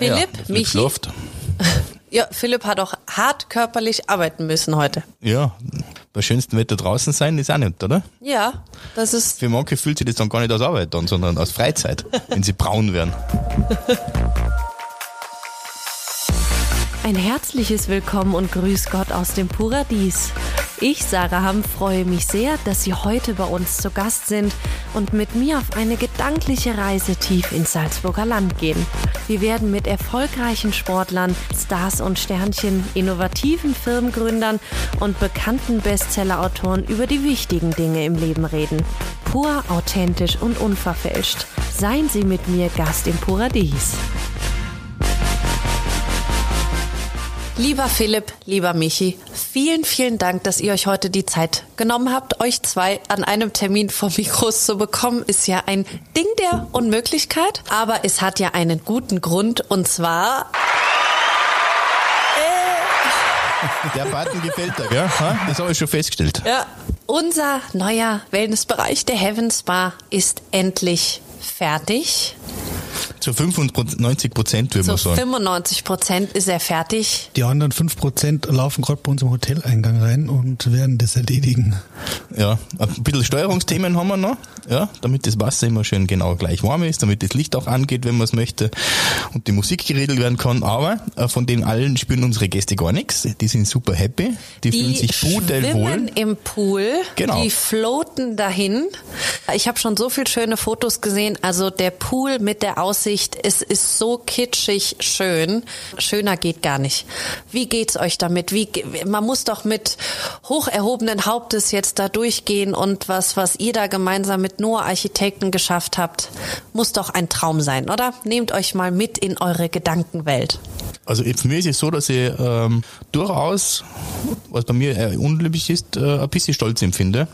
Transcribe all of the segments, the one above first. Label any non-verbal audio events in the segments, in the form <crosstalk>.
Philipp, ja, Michi. Geschlafen. <laughs> Ja, Philipp hat auch hart körperlich arbeiten müssen heute. Ja, bei schönstem Wetter draußen sein ist auch nicht, oder? Ja, das ist Für manche fühlt sich das dann gar nicht als Arbeit an, sondern als Freizeit, <laughs> wenn sie braun werden. Ein herzliches Willkommen und Grüß Gott aus dem Paradies. Ich, Sarah Hamm, freue mich sehr, dass Sie heute bei uns zu Gast sind und mit mir auf eine gedankliche Reise tief ins Salzburger Land gehen. Wir werden mit erfolgreichen Sportlern, Stars und Sternchen, innovativen Firmengründern und bekannten Bestsellerautoren über die wichtigen Dinge im Leben reden. Pur, authentisch und unverfälscht. Seien Sie mit mir Gast im Paradies. Lieber Philipp, lieber Michi, vielen, vielen Dank, dass ihr euch heute die Zeit genommen habt. Euch zwei an einem Termin vor Mikros zu bekommen, ist ja ein Ding der Unmöglichkeit. Aber es hat ja einen guten Grund und zwar Der Button <laughs> gefällt dir, gell? Das habe ich schon festgestellt. ja, unser neuer Wellnessbereich, der Heaven Spa, ist endlich fertig. Zu 95 Prozent, würde Zu man sagen. 95 Prozent ist er fertig. Die anderen 5% laufen gerade bei uns im Hoteleingang rein und werden das erledigen. Ja, ein bisschen Steuerungsthemen haben wir noch, ja, damit das Wasser immer schön genau gleich warm ist, damit das Licht auch angeht, wenn man es möchte und die Musik geregelt werden kann. Aber äh, von den allen spüren unsere Gäste gar nichts. Die sind super happy, die, fühlen sich schwimmen pudelwohl. im Pool, Genau. die floaten dahin. Ich habe schon so viele schöne Fotos gesehen. Also der Pool mit der Aussicht, es ist so kitschig schön. Schöner geht gar nicht. Wie geht's euch damit? Wie, man muss doch mit hoch erhobenen Hauptes jetzt da durchgehen und was, was ihr da gemeinsam mit Noah Architekten geschafft habt, muss doch ein Traum sein, oder? Nehmt euch mal mit in eure Gedankenwelt. Also für mich ist es so, dass ich ähm, durchaus, was bei mir äh, unliebig ist, äh, ein bisschen Stolz empfinde.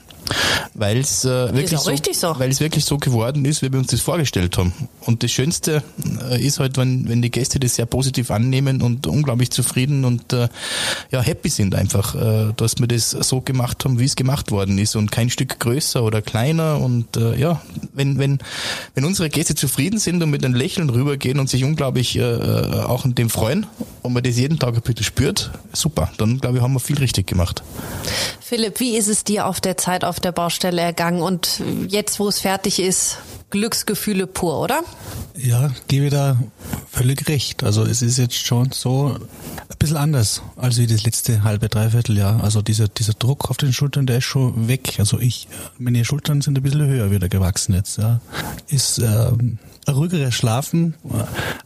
Weil es äh, wirklich, so. weil es wirklich so geworden ist, wie wir uns das vorgestellt haben. Und das Schönste äh, ist halt, wenn, wenn die Gäste das sehr positiv annehmen und unglaublich zufrieden und äh, ja happy sind einfach, äh, dass wir das so gemacht haben, wie es gemacht worden ist und kein Stück größer oder kleiner. Und äh, ja, wenn wenn wenn unsere Gäste zufrieden sind und mit einem Lächeln rübergehen und sich unglaublich äh, äh, auch an dem freuen und man das jeden Tag ein bisschen spürt, super. Dann glaube ich, haben wir viel richtig gemacht. Philipp, wie ist es dir auf der Zeit auf der Baustelle ergangen und jetzt, wo es fertig ist, Glücksgefühle pur, oder? Ja, gebe da völlig recht. Also es ist jetzt schon so ein bisschen anders als wie das letzte halbe, dreiviertel Jahr. Also dieser, dieser Druck auf den Schultern, der ist schon weg. Also ich, meine Schultern sind ein bisschen höher wieder gewachsen jetzt. Ja. Ist ähm, ein ruhigeres Schlafen,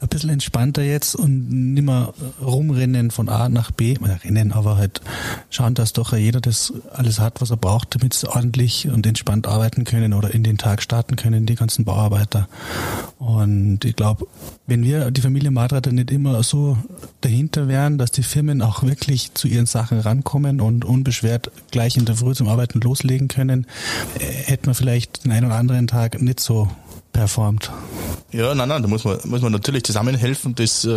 ein bisschen entspannter jetzt und nicht mehr rumrennen von A nach B. Rennen, aber halt schauen, dass doch jeder das alles hat, was er braucht, damit sie ordentlich und entspannt arbeiten können oder in den Tag starten können, die ganzen Bauarbeiter. Und ich glaube, wenn wir, die Familie Madreiter, nicht immer so dahinter wären, dass die Firmen auch wirklich zu ihren Sachen rankommen und unbeschwert gleich in der Früh zum Arbeiten loslegen können, äh, hätten wir vielleicht den einen oder anderen Tag nicht so performt. Ja, nein, nein, da muss man, muss man natürlich zusammenhelfen. Das ist äh,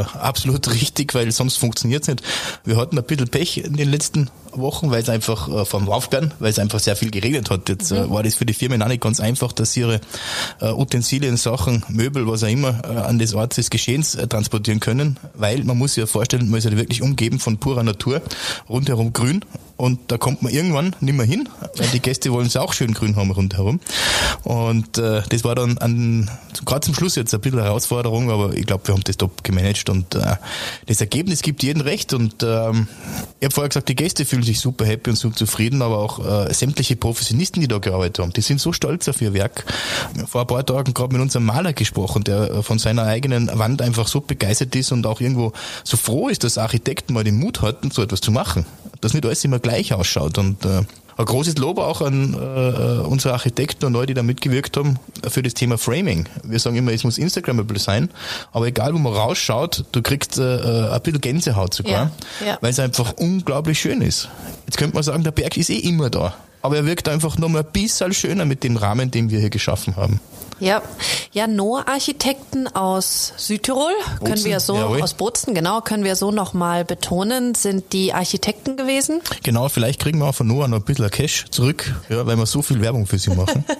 äh, absolut <laughs> richtig, weil sonst funktioniert's nicht. Wir hatten ein bisschen Pech in den letzten Wochen, weil es einfach äh, vom Laufbahn, weil es einfach sehr viel geregnet hat. Jetzt äh, war das für die Firmen auch nicht ganz einfach, dass sie ihre äh, Utensilien, Sachen, Möbel, was auch immer, äh, an das Ort des Geschehens äh, transportieren können, weil man muss sich ja vorstellen, man ist ja wirklich umgeben von purer Natur, rundherum grün und da kommt man irgendwann nicht mehr hin, weil die Gäste wollen es auch schön grün haben rundherum. Und äh, das war dann an, gerade zum Schluss jetzt ein bisschen Herausforderung, aber ich glaube, wir haben das top gemanagt und äh, das Ergebnis gibt jedem recht. Und ähm, ich habe vorher gesagt, die Gäste fühlen sich super happy und super zufrieden, aber auch äh, sämtliche Professionisten, die da gearbeitet haben, die sind so stolz auf ihr Werk. Vor ein paar Tagen gerade mit unserem Maler gesprochen, der äh, von seiner eigenen Wand einfach so begeistert ist und auch irgendwo so froh ist, dass Architekten mal den Mut hatten, so etwas zu machen. Dass nicht alles immer gleich ausschaut. Und äh, ein großes Lob auch an äh, unsere Architekten und Leute, die da mitgewirkt haben für das Thema Framing. Wir sagen immer, es muss Instagrammable sein, aber egal, wo man rausschaut, du kriegst äh, äh, ein bisschen Gänsehaut sogar, Ja, ja. weil es einfach unglaublich schön ist. Jetzt könnte man sagen, der Berg ist eh immer da, aber er wirkt einfach noch mal ein bisschen schöner mit dem Rahmen, den wir hier geschaffen haben. Ja, ja, Noah-Architekten aus Südtirol, können Bozen, wir so, jawohl. aus Bozen, genau, können wir so nochmal betonen, sind die Architekten gewesen. Genau, vielleicht kriegen wir auch von Noah noch ein bisschen Cash zurück, ja, weil wir so viel Werbung für sie machen. <laughs>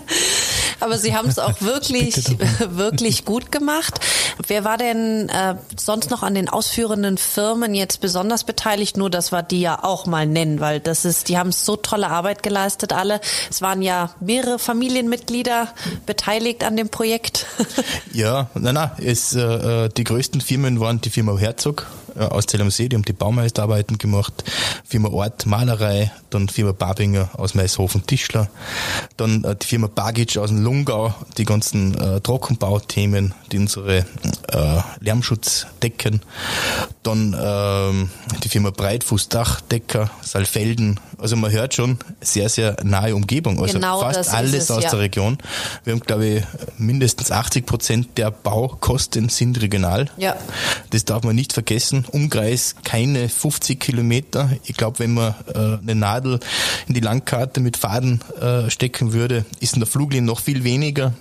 Aber Sie haben es auch <laughs> wirklich, <laughs> wirklich gut gemacht. Wer war denn äh, sonst noch an den ausführenden Firmen jetzt besonders beteiligt? Nur, dass wir die ja auch mal nennen, weil das ist, die haben so tolle Arbeit geleistet alle. Es waren ja mehrere Familienmitglieder beteiligt an dem Projekt. Ja, nein, nein, es, äh, die größten Firmen waren die Firma Herzog äh, aus Zell am See, die haben die Baumeisterarbeiten gemacht, Firma Ort Malerei, dann Firma Babinger aus Maishofen Tischler, dann äh, die Firma Bagic aus dem Lungau, die ganzen äh, Trockenbauthemen, die unsere äh, Lärmschutz decken, dann ähm, die Firma Breitfuß Dachdecker, Saalfelden, also man hört schon, sehr, sehr nahe Umgebung, also Genau fast alles es, aus ja. der Region. Wir haben, glaube ich, mindestens 80 Prozent der Baukosten sind regional. Ja. Das darf man nicht vergessen. Umkreis keine 50 Kilometer. Ich glaube, wenn man äh, eine Nadel in die Landkarte mit Faden äh, stecken würde, ist in der Fluglinie noch viel weniger.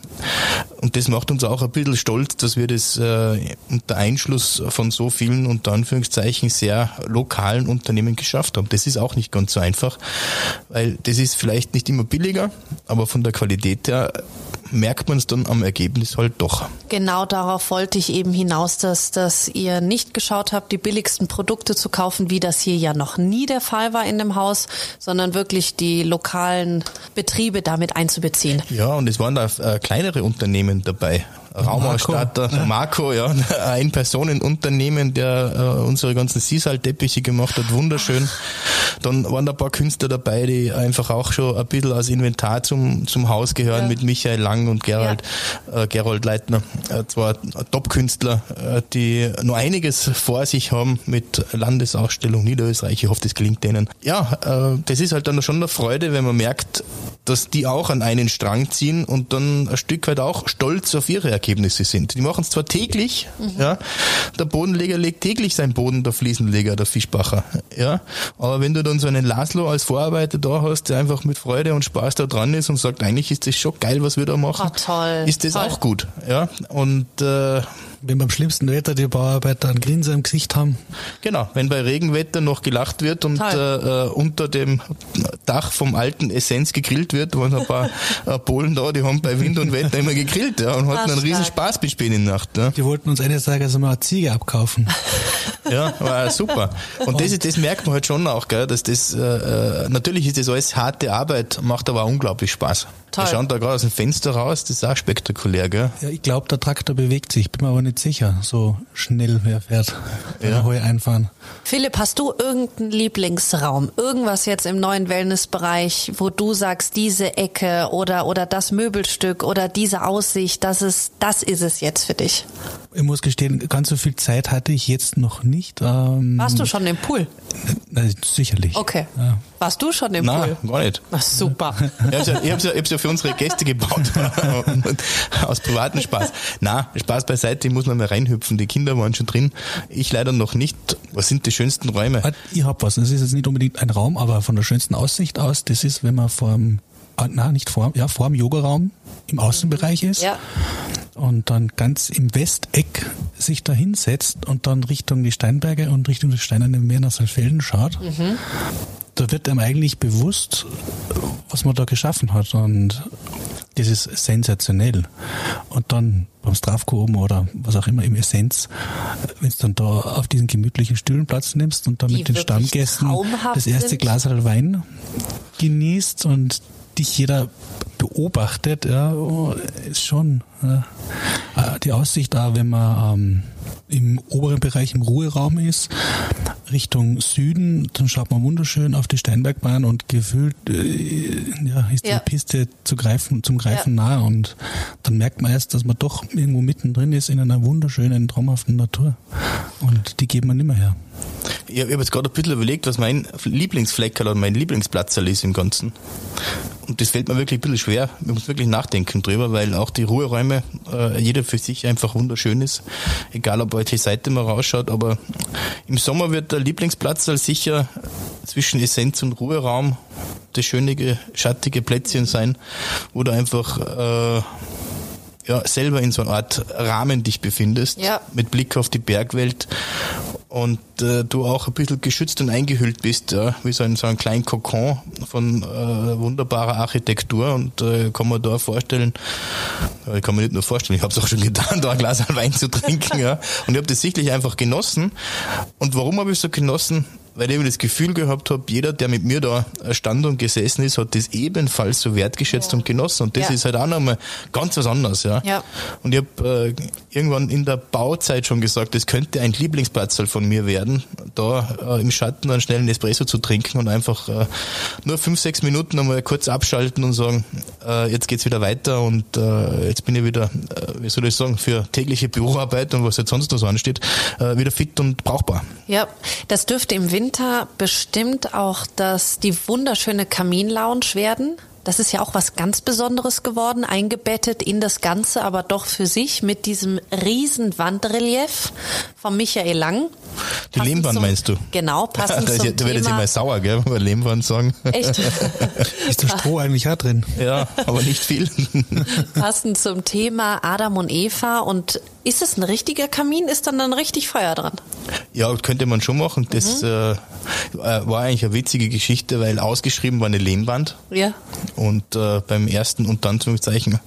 Und das macht uns auch ein bisschen stolz, dass wir das äh, unter Einschluss von so vielen, unter Anführungszeichen, sehr lokalen Unternehmen geschafft haben. Das ist auch nicht ganz so einfach, weil das ist vielleicht nicht immer billiger, aber von der Qualität her merkt man es dann am Ergebnis halt doch. Genau darauf wollte ich eben hinaus, dass, dass ihr nicht geschaut habt, die billigsten Produkte zu kaufen, wie das hier ja noch nie der Fall war in dem Haus, sondern wirklich die lokalen Betriebe damit einzubeziehen. Ja, und es waren da äh, kleinere Unternehmen dabei. Raumausstatter, Marco, ja, <laughs> ein Personenunternehmen, der äh, unsere ganzen Sisal-Teppiche gemacht hat, wunderschön. Dann waren da ein paar Künstler dabei, die einfach auch schon ein bisschen als Inventar zum, zum Haus gehören, Ja. mit Michael Lang und Gerald, äh, Gerold Leitner. Äh, zwar Top-Künstler, äh, die noch einiges vor sich haben mit Landesausstellung Niederösterreich. Ich hoffe, das gelingt denen. Ja, äh, das ist halt dann schon eine Freude, wenn man merkt, dass die auch an einen Strang ziehen und dann ein Stück weit auch stolz auf ihre Ergebnisse sind. Die machen es zwar täglich, ja, der Bodenleger legt täglich seinen Boden, der Fliesenleger, der Fischbacher, ja, aber wenn du dann so einen Laszlo als Vorarbeiter da hast, der einfach mit Freude und Spaß da dran ist und sagt, eigentlich ist das schon geil, was wir da machen, Oh, toll, ist das toll. auch gut, ja, und äh, Wenn beim schlimmsten Wetter die Bauarbeiter einen Grinser im Gesicht haben, Genau, wenn bei Regenwetter noch gelacht wird und äh, äh, unter dem Dach vom alten Essenz gegrillt wird, waren ein paar <laughs> äh, Polen da, die haben bei Wind und Wetter immer gegrillt ja, und hatten einen Ah, riesen. Spaß bis spät in die Nacht. Ja. die wollten uns eines Tages einmal eine Ziege abkaufen. <laughs> Ja, war super. Und das, ist- das merkt man halt schon auch, gell, dass das, äh, äh, natürlich ist das alles harte Arbeit, macht aber auch unglaublich Spaß. Toll. Wir schauen da gerade aus dem Fenster raus, das ist auch spektakulär, gell? Ja, ich glaube, der Traktor bewegt sich, bin mir aber nicht sicher, so schnell wer fährt, wenn Ja. wir Heu einfahren. Philipp, hast du irgendeinen Lieblingsraum? Irgendwas jetzt im neuen Wellnessbereich, wo du sagst, diese Ecke oder, oder das Möbelstück oder diese Aussicht, das ist, das ist es jetzt für dich. Ich muss gestehen, ganz so viel Zeit hatte ich jetzt noch nicht. Ähm, Warst du schon im Pool? na, sicherlich. Okay. Ja. Warst du schon im Nein, Pool? gar nicht. Ach, super. Ich hab's ja, ich hab's ja, ich hab's ja für unsere Gäste gebaut. <laughs> Aus privatem Spaß. Na, Spaß beiseite, ich muss noch mal reinhüpfen. Die Kinder waren schon drin. Ich leider noch nicht. Was sind die schönsten Räume? Ich hab was. Das ist jetzt nicht unbedingt ein Raum, aber von der schönsten Aussicht aus, das ist, wenn man vor dem, ah, na, nicht vor, ja, vor dem Yogaraum im Außenbereich ist. Ja. Und dann ganz im Westeck sich da hinsetzt und dann Richtung die Steinberge und Richtung des Steinerne Meer nach Saalfelden schaut. Da wird einem eigentlich bewusst, was man da geschaffen hat. Und das ist sensationell. Und dann beim Strafco oben oder was auch immer im Essenz, wenn du dann da auf diesen gemütlichen Stühlen Platz nimmst und dann Die mit den Stammgästen das erste sind. Glas Wein genießt und dich jeder beobachtet, ja, ist schon ja. Äh, die Aussicht da, wenn man ähm, im oberen Bereich im Ruheraum ist, Richtung Süden, dann schaut man wunderschön auf die Steinbergbahn und gefühlt äh, ja, ist Ja. die Piste zu greifen, zum Greifen nah und dann merkt man erst, dass man doch irgendwo mittendrin ist in einer wunderschönen, traumhaften Natur und die geben wir nimmer her. Ich, habe jetzt gerade ein bisschen überlegt, was mein Lieblingsfleckerl oder mein Lieblingsplatzerl ist im Ganzen. Und das fällt mir wirklich ein bisschen schwer. Ich muss wirklich nachdenken drüber, weil auch die Ruheräume, äh, jeder für sich einfach wunderschön ist. Egal, ob welche Seite man rausschaut. Aber im Sommer wird der Lieblingsplatzerl sicher zwischen Essenz und Ruheraum das schöne, schattige Plätzchen sein, wo du einfach äh, ja, selber in so einer Art Rahmen dich befindest, Ja. mit Blick auf die Bergwelt und äh, du auch ein bisschen geschützt und eingehüllt bist, ja, wie so ein, so ein kleinen Kokon von äh, wunderbarer Architektur und äh, kann man da vorstellen, ich kann mir nicht nur vorstellen, ich habe es auch schon getan, <laughs> da ein Glas Wein zu trinken, ja, und ich habe das sicherlich einfach genossen. Und warum habe ich so genossen? Weil ich das Gefühl gehabt habe, jeder, der mit mir da stand und gesessen ist, hat das ebenfalls so wertgeschätzt ja. und genossen. Und das ja. ist halt auch nochmal ganz was anderes. Ja. ja. Und ich habe äh, irgendwann in der Bauzeit schon gesagt, das könnte ein Lieblingsplatz von mir werden, da äh, im Schatten einen schnellen Espresso zu trinken und einfach äh, nur fünf, sechs Minuten einmal kurz abschalten und sagen, äh, jetzt geht's wieder weiter und äh, jetzt bin ich wieder, äh, wie soll ich sagen, für tägliche Büroarbeit und was jetzt sonst noch so ansteht, wieder fit und brauchbar. Ja, das dürfte im Winter Winter bestimmt auch das, die wunderschöne Kaminlounge werden. Das ist ja auch was ganz Besonderes geworden, eingebettet in das Ganze, aber doch für sich mit diesem riesen Wandrelief von Michael Lang. Die Lehmwand zum, meinst du? Genau, <laughs> passend da, zum Da wird jetzt immer sauer, gell, wenn wir Lehmwand sagen. Echt? <laughs> ist der Stroh eigentlich auch drin? Ja, aber nicht viel. passend zum Thema Adam und Eva und ist es ein richtiger Kamin? Ist dann dann richtig Feuer dran? Ja, könnte man schon machen. Das mhm. äh, war eigentlich eine witzige Geschichte, weil ausgeschrieben war eine Lehmwand. Ja. Und äh, beim ersten unter Anführungszeichen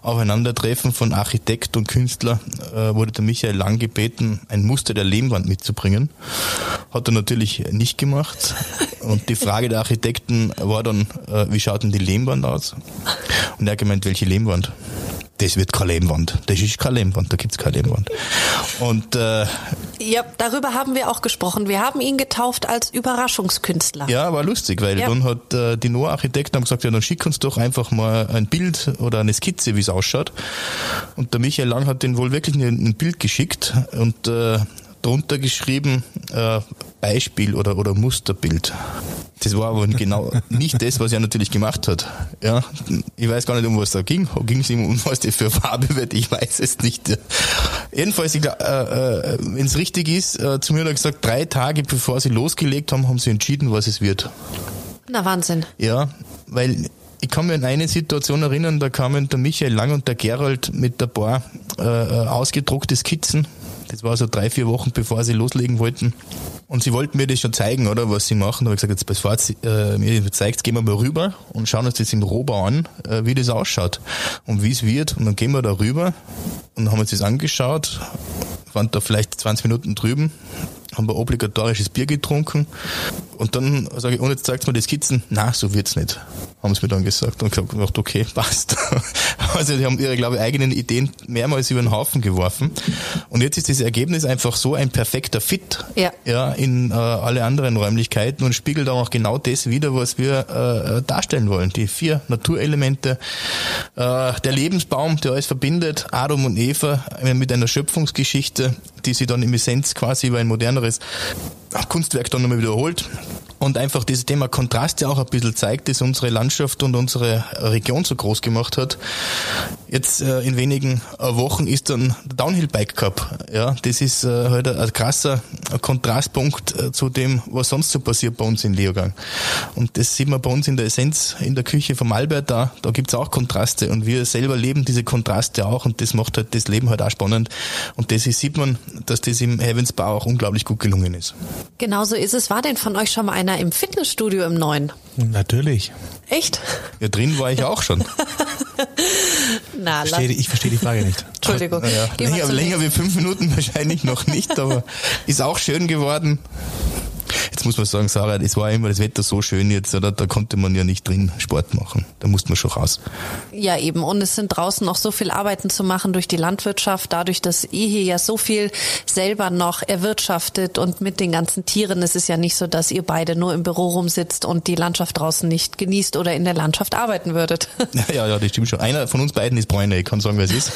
Aufeinandertreffen von Architekt und Künstler äh, wurde der Michael Lang gebeten, ein Muster der Lehmwand mitzubringen. Hat er natürlich nicht gemacht. Und die Frage der Architekten war dann, äh, wie schaut denn die Lehmwand aus? Und er hat gemeint, welche Lehmwand? Das wird keine Lehmwand. Das ist keine Lehmwand, da gibt's keine Lehmwand. Und äh, ja, darüber haben wir auch gesprochen. Wir haben ihn getauft als Überraschungskünstler. Ja, war lustig, weil ja. dann hat äh, die Noah-Architekten gesagt, ja, dann schick uns doch einfach mal ein Bild oder eine Skizze, wie es ausschaut. Und der Michael Lang hat den wohl wirklich ein, ein Bild geschickt und äh, drunter geschrieben äh, Beispiel oder, oder Musterbild. Das war aber genau <laughs> nicht das, was er natürlich gemacht hat. Ja, ich weiß gar nicht, um was da ging. Ging es ihm um was das für Farbe wird? Ich weiß es nicht. Jedenfalls, äh, äh, wenn es richtig ist, äh, zu mir hat er gesagt, drei Tage bevor sie losgelegt haben, haben sie entschieden, was es wird. Na Wahnsinn. Ja, weil ich kann mir an eine Situation erinnern, da kamen der Michael Lang und der Gerald mit ein paar äh, äh ausgedruckte Skizzen das war so drei, vier Wochen, bevor sie loslegen wollten. Und sie wollten mir das schon zeigen, oder, was sie machen. Da habe ich gesagt, jetzt bevor sie äh, mir zeigt, gehen wir mal rüber und schauen uns das im Rohbau an, äh, wie das ausschaut und wie es wird. Und dann gehen wir da rüber und haben uns das angeschaut, waren da vielleicht 20 Minuten drüben haben wir obligatorisches Bier getrunken und dann sage ich, und jetzt zeigt mir die Skizzen, na, so wird's nicht, haben sie mir dann gesagt und ich habe gedacht, okay, <laughs> passt. Also die haben ihre, glaube ich, eigenen Ideen mehrmals über den Haufen geworfen und jetzt ist das Ergebnis einfach so ein perfekter Fit ja. Ja, in äh, alle anderen Räumlichkeiten und spiegelt auch genau das wider, was wir äh, darstellen wollen. Die vier Naturelemente, äh, der Lebensbaum, der alles verbindet, Adam und Eva mit einer Schöpfungsgeschichte, die sie dann im Essenz quasi über ein moderneres Kunstwerk dann nochmal wiederholt und einfach dieses Thema Kontraste auch ein bisschen zeigt, das unsere Landschaft und unsere Region so groß gemacht hat. Jetzt äh, in wenigen äh, Wochen ist dann der Downhill Bike Cup. Ja, das ist äh, halt ein, krasser Kontrastpunkt äh, zu dem, was sonst so passiert bei uns in Leogang. Und das sieht man bei uns in der Essenz, in der Küche vom Albert da. Da gibt's auch Kontraste und wir selber leben diese Kontraste auch und das macht halt das Leben halt auch spannend. Und das ist, sieht man, dass das im Heavens Bar auch unglaublich gut gelungen ist. Genauso ist es. War denn von euch schon mal einer im Fitnessstudio im Neuen? Natürlich. Echt? Ja, drin war ich auch schon. <laughs> Na, ich, verstehe, ich verstehe die Frage nicht. <laughs> Entschuldigung. Ja, länger, länger wie fünf Minuten wahrscheinlich noch nicht, aber ist auch schön geworden. Jetzt muss man sagen, Sarah, es war immer das Wetter so schön jetzt, oder? Da konnte man ja nicht drin Sport machen. Da musste man schon raus. Ja, eben. Und es sind draußen noch so viel Arbeiten zu machen durch die Landwirtschaft, dadurch, dass ihr hier ja so viel selber noch erwirtschaftet und mit den ganzen Tieren. Es ist ja nicht so, dass ihr beide nur im Büro rumsitzt und die Landschaft draußen nicht genießt oder in der Landschaft arbeiten würdet. <laughs> Ja, ja, das stimmt schon. Einer von uns beiden ist Bräuner, ich kann sagen, wer es ist.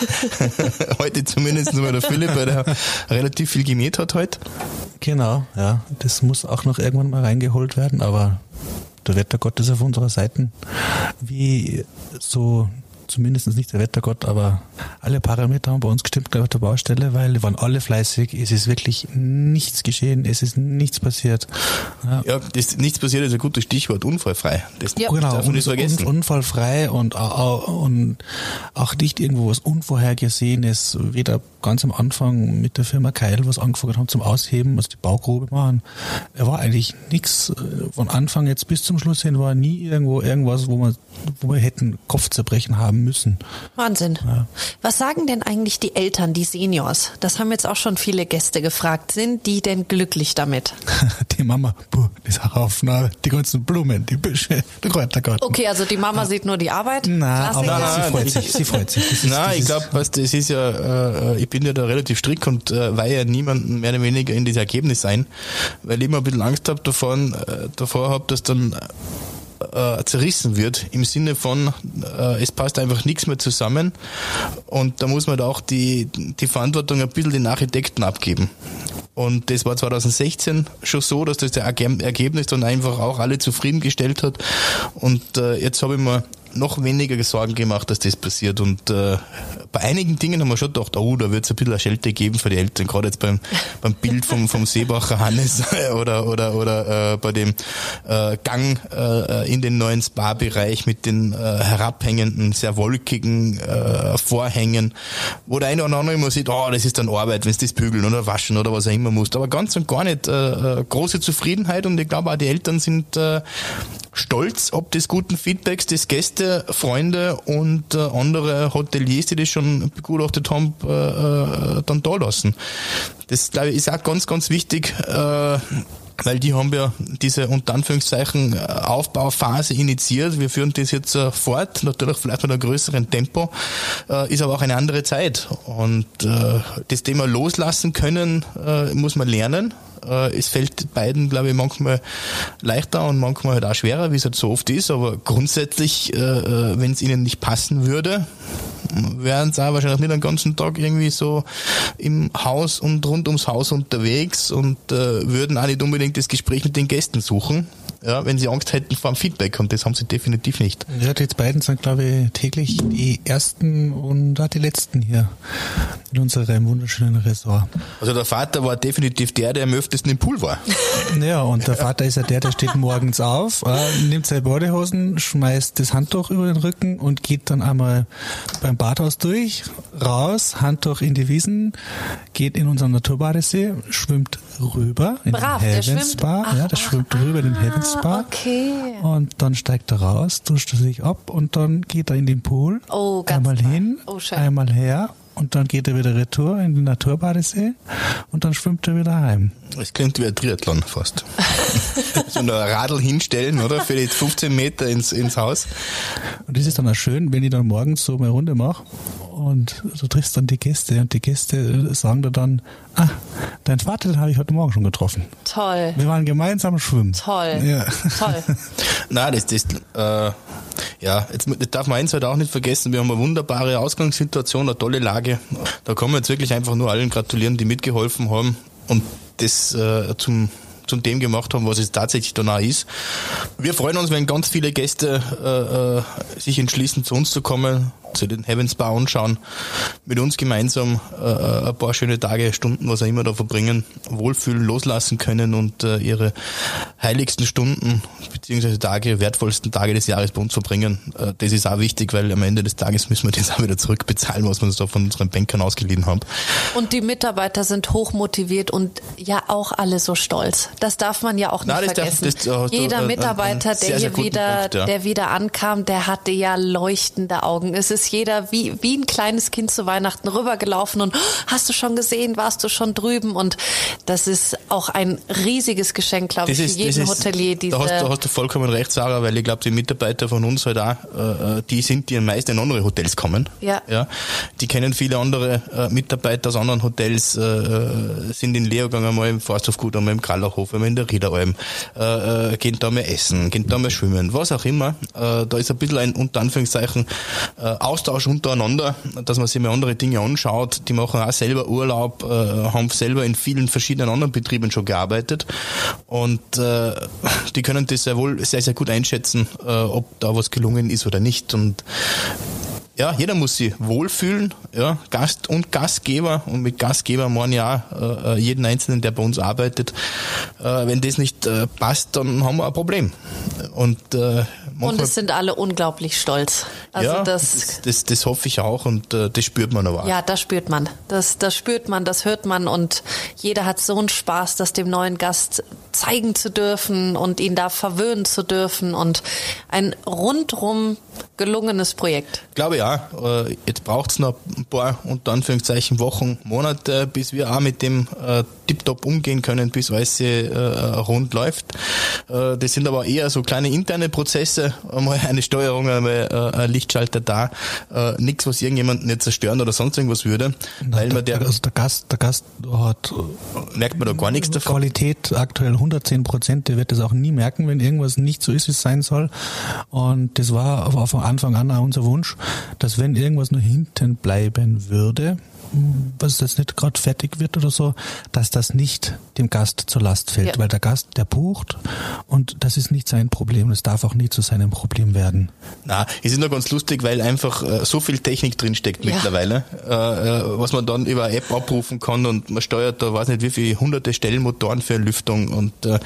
<laughs> heute zumindest nur der Philipp, weil der relativ viel gemäht hat heute. Genau, ja. Das muss auch noch irgendwann mal reingeholt werden, aber der Wettergott ist auf unserer Seite. Wie so zumindest nicht der Wettergott, aber alle Parameter haben bei uns gestimmt auf der Baustelle, weil wir waren alle fleißig. Es ist wirklich nichts geschehen, es ist nichts passiert. Ja, ja das, nichts passiert ist ein gutes Stichwort, unfallfrei. Das ja. genau, darf man nicht vergessen. unfallfrei und, und auch nicht irgendwo was Unvorhergesehenes, weder ganz am Anfang mit der Firma Keil, was angefangen haben zum Ausheben, also die Baugrube machen. Er war eigentlich nichts äh, von Anfang jetzt bis zum Schluss hin war nie irgendwo irgendwas, wo man, wo wir hätten Kopfzerbrechen haben müssen. Wahnsinn. Ja. Was sagen denn eigentlich die Eltern, die Seniors? Das haben jetzt auch schon viele Gäste gefragt. Sind die denn glücklich damit? <laughs> die Mama, puh, dieser Haufen, die ganzen Blumen, die Büsche, der Kräutergarten. Okay, also die Mama ja. sieht nur die Arbeit? Nein, aber nein, sie freut sich. Sie freut sich. Ist, nein, ich glaube, das ist ja, äh, ich bin ja da relativ strikt und äh, weil ja niemanden mehr oder weniger in das Ergebnis sein, weil ich immer ein bisschen Angst habe davon, äh, davor habe, dass dann äh, zerrissen wird im Sinne von, äh, es passt einfach nichts mehr zusammen und da muss man da auch die, die Verantwortung ein bisschen den Architekten abgeben. Und das war 2016 schon so, dass das der Ergebnis dann einfach auch alle zufriedengestellt hat. Und äh, jetzt habe ich mir noch weniger Sorgen gemacht, dass das passiert. Und äh, bei einigen Dingen haben wir schon gedacht, oh, da wird es ein bisschen eine Schelte geben für die Eltern, gerade jetzt beim, beim Bild vom, vom Seebacher Hannes <laughs> oder, oder, oder äh, bei dem äh, Gang äh, in den neuen Spa-Bereich mit den äh, herabhängenden, sehr wolkigen äh, Vorhängen, wo der eine oder andere immer sieht, oh, das ist dann Arbeit, wenn es das bügeln oder waschen oder was auch immer muss. Aber ganz und gar nicht äh, äh, große Zufriedenheit und ich glaube auch die Eltern sind äh, stolz ob des guten Feedbacks des Gäste, Freunde und äh, andere Hoteliers, die das schon begutachtet haben, äh, äh, dann da lassen. Das glaube ich ist auch ganz, ganz wichtig. Äh, weil die haben ja diese unter Anführungszeichen Aufbauphase initiiert. Wir führen das jetzt äh, fort, natürlich vielleicht mit einem größeren Tempo, äh, ist aber auch eine andere Zeit. Und äh, das Thema loslassen können, äh, muss man lernen. Äh, es fällt beiden, glaube ich, manchmal leichter und manchmal halt auch schwerer, wie es halt so oft ist. Aber grundsätzlich, äh, äh, wenn es ihnen nicht passen würde, wären sie auch wahrscheinlich nicht den ganzen Tag irgendwie so im Haus und rund ums Haus unterwegs und würden auch nicht unbedingt das Gespräch mit den Gästen suchen ja, wenn sie Angst hätten vor dem Feedback und das haben sie definitiv nicht. Ja, die beiden sind, glaube ich, täglich die ersten und auch die letzten hier in unserem wunderschönen Ressort. Also der Vater war definitiv der, der am öftesten im Pool war. <laughs> Ja, und der Vater ist ja der, der steht morgens auf, äh, nimmt seine Badehosen, schmeißt das Handtuch über den Rücken und geht dann einmal beim Badhaus durch, raus, Handtuch in die Wiesen, geht in unseren Naturbadesee, schwimmt rüber in Brav, den Heavens Bar. ja, der schwimmt rüber in den Heavens Spa. Okay. Und dann steigt er raus, duscht er sich ab und dann geht er in den Pool. Oh, ganz Einmal hin, oh, einmal her und dann geht er wieder retour in den Naturbadesee und dann schwimmt er wieder heim. Es klingt wie ein Triathlon fast. <laughs> so ein Radl hinstellen, oder? Für die 15 Meter ins, ins Haus. Und das ist dann auch schön, wenn ich dann morgens so eine Runde mache und du triffst dann die Gäste und die Gäste sagen dir dann, ah, dein Vater habe ich heute Morgen schon getroffen. Toll. Wir waren gemeinsam schwimmen. Toll. Ja. Toll. <laughs> Nein, das, das, äh, ja, jetzt darf man eins halt auch nicht vergessen, wir haben eine wunderbare Ausgangssituation, eine tolle Lage. Da kann man jetzt wirklich einfach nur allen gratulieren, die mitgeholfen haben und das äh, zum zum dem gemacht haben, was es tatsächlich danach ist. Wir freuen uns, wenn ganz viele Gäste äh, äh sich entschließen, zu uns zu kommen, zu den Heavens Bar anschauen, mit uns gemeinsam äh, äh, ein paar schöne Tage, Stunden, was auch immer da verbringen, wohlfühlen, loslassen können und äh, ihre heiligsten Stunden beziehungsweise Tage, wertvollsten Tage des Jahres bei uns verbringen. Äh, das ist auch wichtig, weil am Ende des Tages müssen wir <laughs> das auch wieder zurückbezahlen, was wir uns da von unseren Bankern ausgeliehen haben. Und die Mitarbeiter sind hochmotiviert und ja auch alle so stolz. Das darf man ja auch nicht Na, vergessen. Darf, das, Jeder Mitarbeiter, der hier wieder, Punkt, ja. der wieder ankam, der hatte ja leuchtende Augen. Es ist ist jeder wie, wie ein kleines Kind zu Weihnachten rübergelaufen und hast du schon gesehen, warst du schon drüben und das ist auch ein riesiges Geschenk, glaube ich, für jeden ist, Hotelier. Diese da, hast, da hast du vollkommen recht, Sarah, weil ich glaube, die Mitarbeiter von uns halt auch, äh, äh die sind, die am meisten in andere Hotels kommen. Ja. ja. Die kennen viele andere äh, Mitarbeiter aus anderen Hotels, äh, äh sind in Leogang einmal im Forsthofgut, einmal im Krallerhof, einmal in der Riederalm, äh, äh, gehen da mal essen, gehen da mal schwimmen, was auch immer. Da ist ein bisschen ein, unter Anführungszeichen, äh, Austausch untereinander, dass man sich mal andere Dinge anschaut. Die machen auch selber Urlaub, äh, haben selber in vielen verschiedenen anderen Betrieben schon gearbeitet und äh, die können das sehr wohl sehr, sehr gut einschätzen, äh, ob da was gelungen ist oder nicht. Und ja, jeder muss sich wohlfühlen, ja, Gast und Gastgeber und mit Gastgeber meine ich auch äh, jeden Einzelnen, der bei uns arbeitet. Äh, wenn das nicht äh, passt, dann haben wir ein Problem. Und, äh, und es sind alle unglaublich stolz. Also ja, das, das, das, das, hoffe ich auch und äh, das spürt man aber. Ja, das spürt man. Das, das spürt man, das hört man und jeder hat so einen Spaß, das dem neuen Gast zeigen zu dürfen und ihn da verwöhnen zu dürfen und ein rundrum gelungenes Projekt. Glaube ja. Äh, jetzt braucht es noch ein paar unter Anführungszeichen Wochen, Monate, bis wir auch mit dem äh, tiptop umgehen können, bis alles äh, rund läuft. Äh, das sind aber eher so kleine interne Prozesse, einmal eine Steuerung, einmal äh, ein Lichtschalter da, äh, nichts, was irgendjemanden nicht zerstören oder sonst irgendwas würde. Na, weil man der, also der Gast, der Gast hat merkt man da gar nichts davon. Qualität aktuell 110 Prozent, der wird das auch nie merken, wenn irgendwas nicht so ist, wie es sein soll. Und das war von Anfang an auch unser Wunsch, dass wenn irgendwas nur hinten bleiben würde, was jetzt nicht gerade fertig wird oder so, dass das nicht dem Gast zur Last fällt, ja. weil der Gast, der bucht und das ist nicht sein Problem, das darf auch nie zu seinem Problem werden. Na, es ist nur ganz lustig, weil einfach äh, so viel Technik drinsteckt ja. mittlerweile, äh, äh, was man dann über eine App abrufen kann und man steuert da, weiß nicht wie viele hunderte Stellmotoren für Lüftung und äh,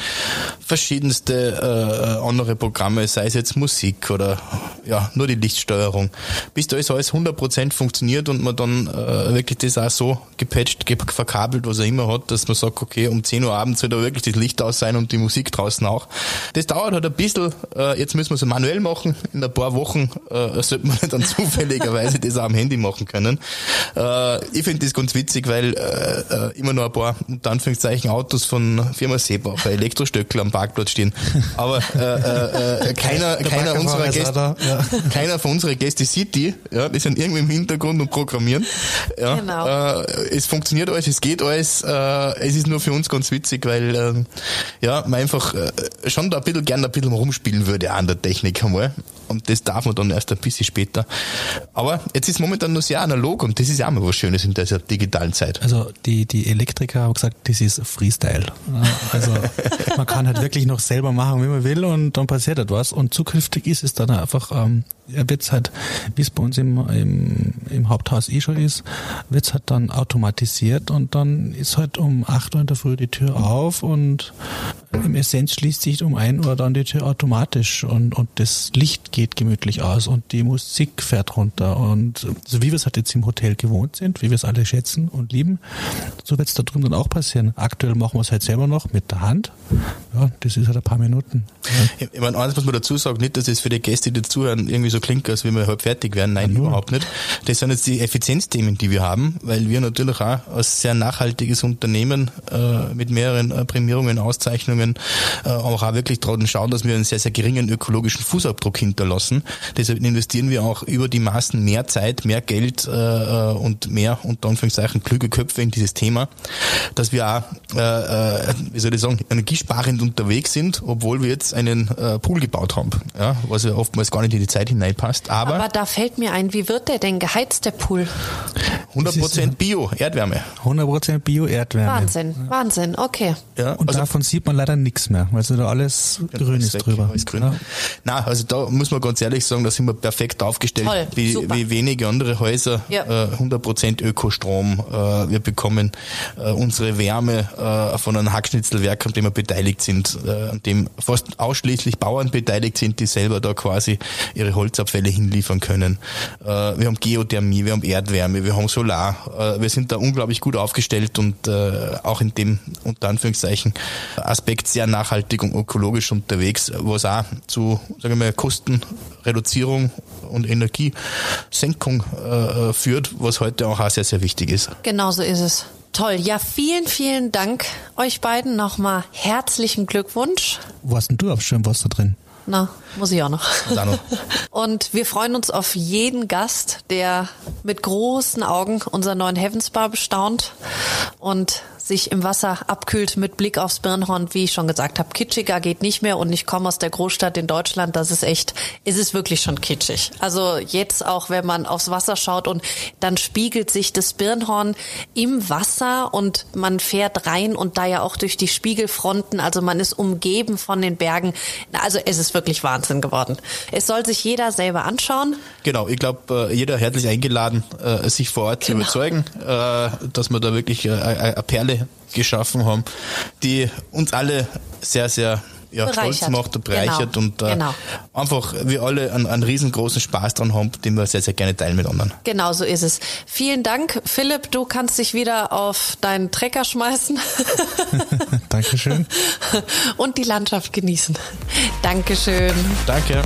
verschiedenste äh, andere Programme, sei es jetzt Musik oder ja, nur die Lichtsteuerung. Bis da ist alles 100% funktioniert und man dann äh, wirklich wirklich das auch so gepatcht, verkabelt, was er immer hat, dass man sagt, okay, um 10 Uhr abends soll da wirklich das Licht aus sein und die Musik draußen auch. Das dauert halt ein bisschen, äh, jetzt müssen wir es manuell machen, in ein paar Wochen äh, sollte man <laughs> dann zufälligerweise das auch am Handy machen können. Äh, ich finde das ganz witzig, weil äh, äh, immer noch ein paar, unter Anführungszeichen, Autos von Firma Seba bei Elektrostöckel am Parkplatz stehen. Aber äh, äh, äh <laughs> keiner, keiner unserer Gäste, ja. keiner von unseren Gäste sieht die, ja, die sind irgendwie im Hintergrund und programmieren. Ja, Genau. Äh, es funktioniert alles, es geht alles. Äh, es ist nur für uns ganz witzig, weil äh, ja, man einfach äh, schon da ein bisschen gerne ein bisschen rumspielen würde an der Technik einmal. Und das darf man dann erst ein bisschen später. Aber jetzt ist momentan nur sehr analog und das ist ja auch mal was Schönes in dieser digitalen Zeit. Also die, die Elektriker haben gesagt, das ist Freestyle. Also <laughs> man kann halt wirklich noch selber machen, wie man will und dann passiert etwas. Und zukünftig ist es dann einfach, ähm, ja, wird's halt, wie es bei uns im, im, im Haupthaus eh schon ist, wird's halt dann automatisiert und dann ist halt um acht Uhr in der Früh die Tür auf und im Essenz schließt sich um ein Uhr dann die Tür automatisch und, und das Licht geht gemütlich aus und die Musik fährt runter. Und so wie wir es halt jetzt im Hotel gewohnt sind, wie wir es alle schätzen und lieben, so wird es da drüben dann auch passieren. Aktuell machen wir es halt selber noch mit der Hand. Ja, das ist halt ein paar Minuten. Ja. Ich meine, eines muss man dazu sagen, nicht, dass es für die Gäste, die zuhören, irgendwie so klingt, als wenn wir halb fertig werden. Nein, ja, überhaupt nicht. Das sind jetzt die Effizienzthemen, die wir haben, weil wir natürlich auch als sehr nachhaltiges Unternehmen äh, mit mehreren äh, Prämierungen, Auszeichnungen äh, auch, auch wirklich dran schauen, dass wir einen sehr, sehr geringen ökologischen Fußabdruck hinter hinterlassen. Deshalb investieren wir auch über die Maßen mehr Zeit, mehr Geld äh, und mehr, unter Anführungszeichen, klüge Köpfe in dieses Thema, dass wir auch, äh, äh, wie soll ich sagen, energiesparend unterwegs sind, obwohl wir jetzt einen äh, Pool gebaut haben, ja, was ja oftmals gar nicht in die Zeit hineinpasst. Aber, Aber da fällt mir ein, wie wird der denn geheizt, der Pool? 100% Bio, Erdwärme. 100% Bio, Erdwärme. Wahnsinn, Wahnsinn, okay. Ja, und also, davon sieht man leider nichts mehr, weil so da alles grün ist, ist drüber. Alles grün. Ja. Na, also da muss man ganz ehrlich sagen, da sind wir perfekt aufgestellt, Toll, wie, wie wenige andere Häuser. Ja. Äh, 100% Ökostrom. Äh, wir bekommen äh, unsere Wärme äh, von einem Hackschnitzelwerk, an dem wir beteiligt sind, äh, an dem fast ausschließlich Bauern beteiligt sind, die selber da quasi ihre Holzabfälle hinliefern können. Äh, wir haben Geothermie, wir haben Erdwärme, wir haben Solar. Wir sind da unglaublich gut aufgestellt und auch in dem unter Anführungszeichen Aspekt sehr nachhaltig und ökologisch unterwegs, was auch zu, sagen wir mal, Kosten Reduzierung und Energiesenkung äh, führt, was heute auch, auch sehr, sehr wichtig ist. Genauso ist es. Toll. Ja, vielen, vielen Dank euch beiden. Nochmal herzlichen Glückwunsch. Wo hast denn du auf Schirmwasser drin? Na, muss ich auch noch. <laughs> Und wir freuen uns auf jeden Gast, der mit großen Augen unser neuen Heavens Bar bestaunt und sich im Wasser abkühlt mit Blick aufs Birnhorn, wie ich schon gesagt habe, kitschiger geht nicht mehr und ich komme aus der Großstadt in Deutschland, das ist echt, ist es wirklich schon kitschig. Also jetzt auch, wenn man aufs Wasser schaut und dann spiegelt sich das Birnhorn im Wasser und man fährt rein und da ja auch durch die Spiegelfronten, also man ist umgeben von den Bergen. Also es ist wirklich Wahnsinn geworden. Es soll sich jeder selber anschauen. Genau, ich glaube, äh, jeder herzlich eingeladen, äh, sich vor Ort genau. zu überzeugen, äh, dass wir da wirklich eine Perle geschaffen haben, die uns alle sehr, sehr ja, stolz macht und bereichert genau. und äh, genau. einfach wir alle einen, einen, riesengroßen Spaß dran haben, den wir sehr, sehr gerne teilen mit anderen. Genau so ist es. Vielen Dank, Philipp. Du kannst dich wieder auf deinen Trecker schmeißen. <laughs> Dankeschön. Und die Landschaft genießen. Dankeschön. Danke.